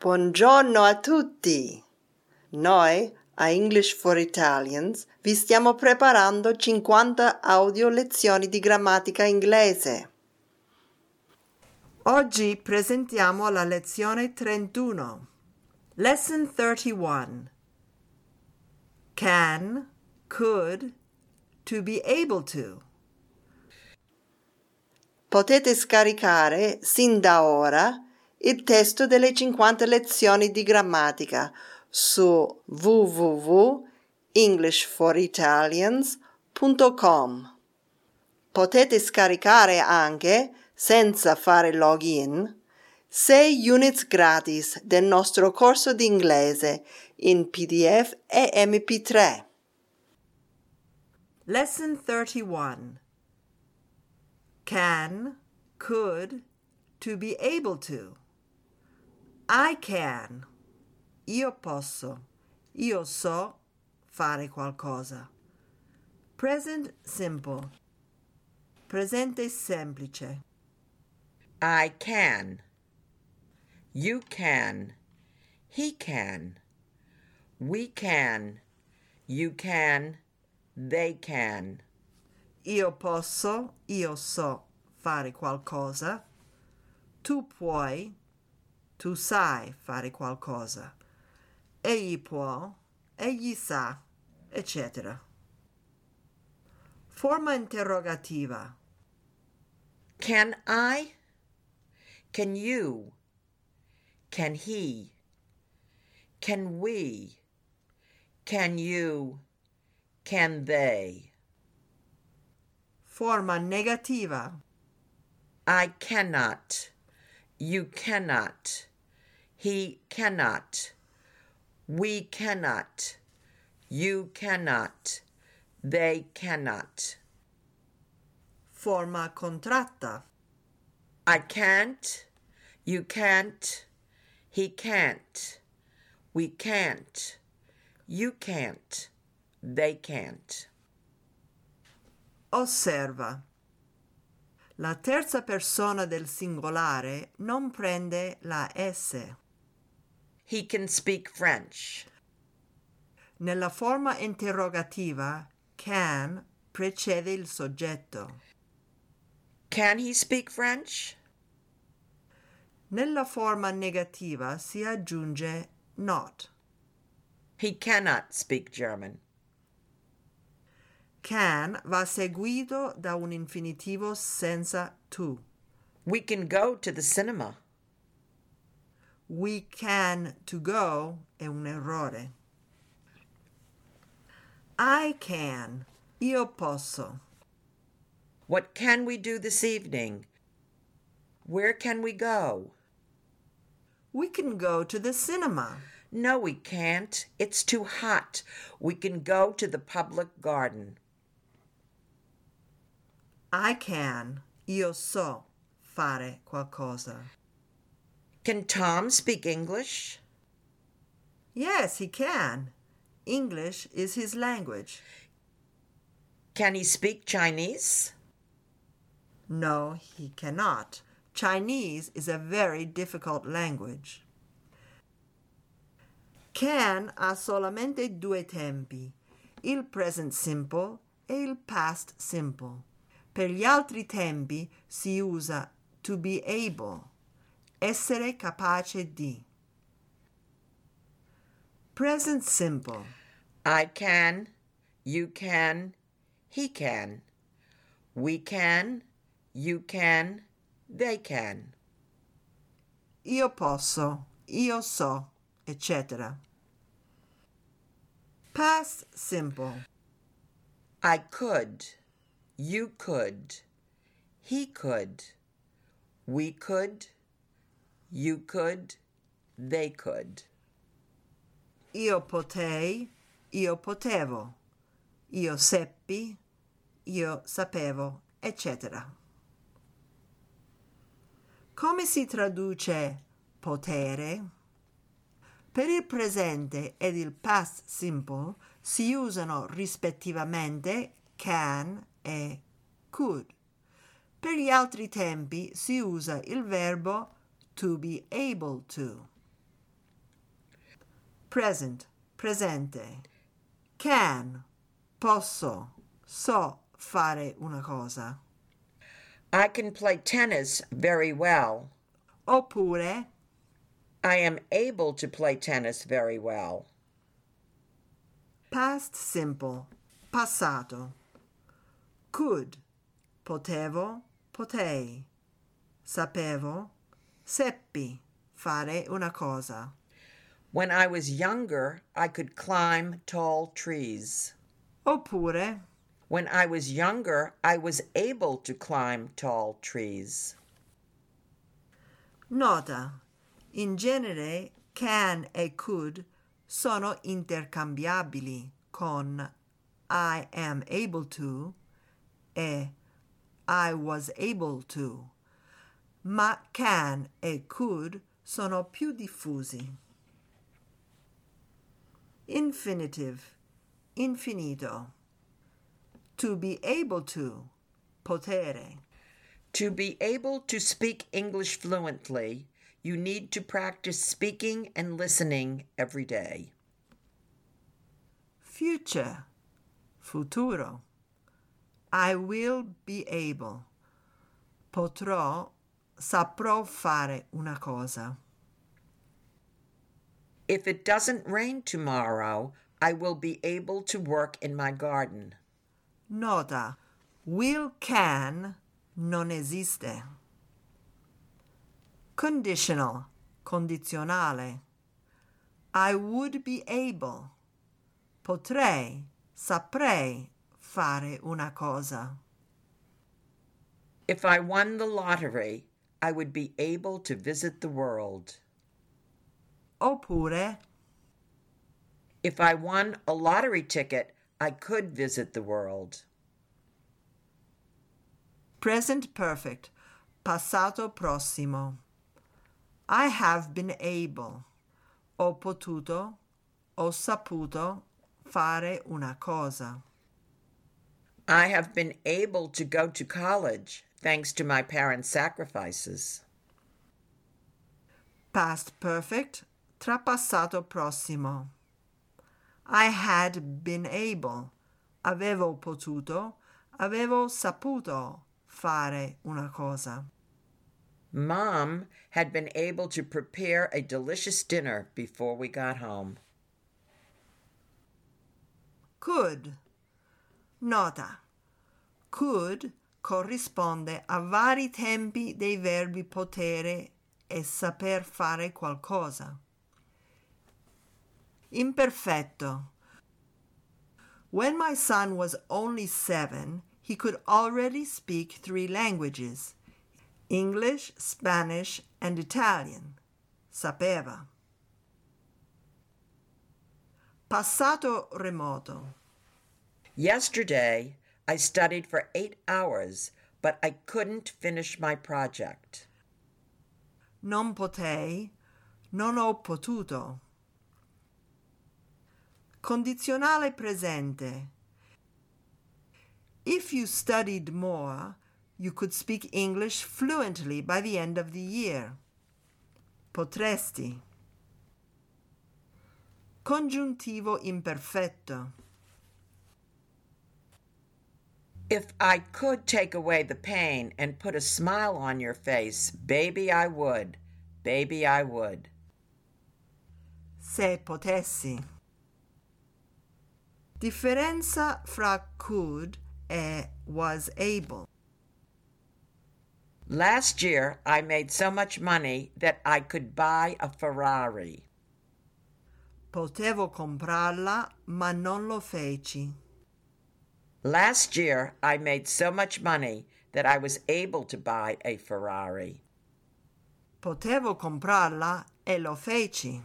Buongiorno a tutti! Noi, a English for Italians, vi stiamo preparando 50 audio lezioni di grammatica inglese. Oggi presentiamo la lezione 31. Lesson 31. Can, could, to be able to. Potete scaricare sin da ora il testo delle 50 lezioni di grammatica su www.englishforitalians.com. Potete scaricare anche, senza fare login, 6 units gratis del nostro corso di inglese in PDF e MP3. Lesson 31 Can, could, to be able to. I can. Io posso. Io so fare qualcosa. Present simple. Presente semplice. I can. You can. He can. We can. You can. They can. Io posso, io so fare qualcosa. Tu puoi, tu sai fare qualcosa. Egli può, egli sa, eccetera. Forma interrogativa. Can I? Can you? Can he? Can we? Can you? Can they? Forma negativa. I cannot. You cannot. He cannot. We cannot. You cannot. They cannot. Forma contratta. I can't. You can't. He can't. We can't. You can't. They can't. Osserva. La terza persona del singolare non prende la S. He can speak French. Nella forma interrogativa can precede il soggetto. Can he speak French? Nella forma negativa si aggiunge not. He cannot speak German. Can va seguito da un infinitivo senza to. We can go to the cinema. We can to go è un errore. I can. Io posso. What can we do this evening? Where can we go? We can go to the cinema. No, we can't. It's too hot. We can go to the public garden. I can. Io so fare qualcosa. Can Tom speak English? Yes, he can. English is his language. Can he speak Chinese? No, he cannot. Chinese is a very difficult language. Can ha solamente due tempi, il present simple e il past simple. Per gli altri tempi si usa to be able, essere capace di. Present simple. I can, you can, he can. We can, you can, they can. Io posso, io so, etc. Past simple. I could, you could, he could, we could, you could, they could. Io potei, io potevo, io seppi, io sapevo, etc. Come si traduce potere? Per il presente ed il past simple si usano rispettivamente can e could. Per gli altri tempi si usa il verbo to be able to. Present, presente. Can, posso, so fare una cosa. I can play tennis very well. Oppure, I am able to play tennis very well. past simple, passato. Could, potevo, potei. Sapevo, seppi fare una cosa. When I was younger, I could climb tall trees. Oppure, When I was younger, I was able to climb tall trees. nota. In genere, can e could sono intercambiabili con I am able to e I was able to, ma can e could sono più diffusi. Infinitive, infinito. To be able to, potere. To be able to speak English fluently, you need to practice speaking and listening every day. Future, futuro. I will be able. Potrò, saprò fare una cosa. If it doesn't rain tomorrow, I will be able to work in my garden. Nota. Will can non esiste. Conditional, condizionale. I would be able. Potrei, saprei fare una cosa. If I won the lottery, I would be able to visit the world. Oppure, If I won a lottery ticket, I could visit the world. present perfect, passato prossimo. I have been able. Ho potuto, ho saputo fare una cosa. I have been able to go to college thanks to my parents' sacrifices. Past perfect, trapassato prossimo. I had been able. Avevo potuto, avevo saputo fare una cosa. Mom had been able to prepare a delicious dinner before we got home. Could. Nota. Could corrisponde a vari tempi dei verbi potere e saper fare qualcosa. Imperfetto. When my son was only seven, he could already speak three languages English, Spanish, and Italian. Sapeva. Passato remoto. Yesterday, I studied for eight hours, but I couldn't finish my project. Non potei, non ho potuto. Condizionale presente. If you studied more, you could speak English fluently by the end of the year. Potresti. Congiuntivo imperfetto. If I could take away the pain and put a smile on your face, baby, I would. Baby, I would. Se potessi. Differenza fra could e was able. Last year, I made so much money that I could buy a Ferrari. Potevo comprarla, ma non lo feci. Last year, I made so much money that I was able to buy a Ferrari. Potevo comprarla e lo feci.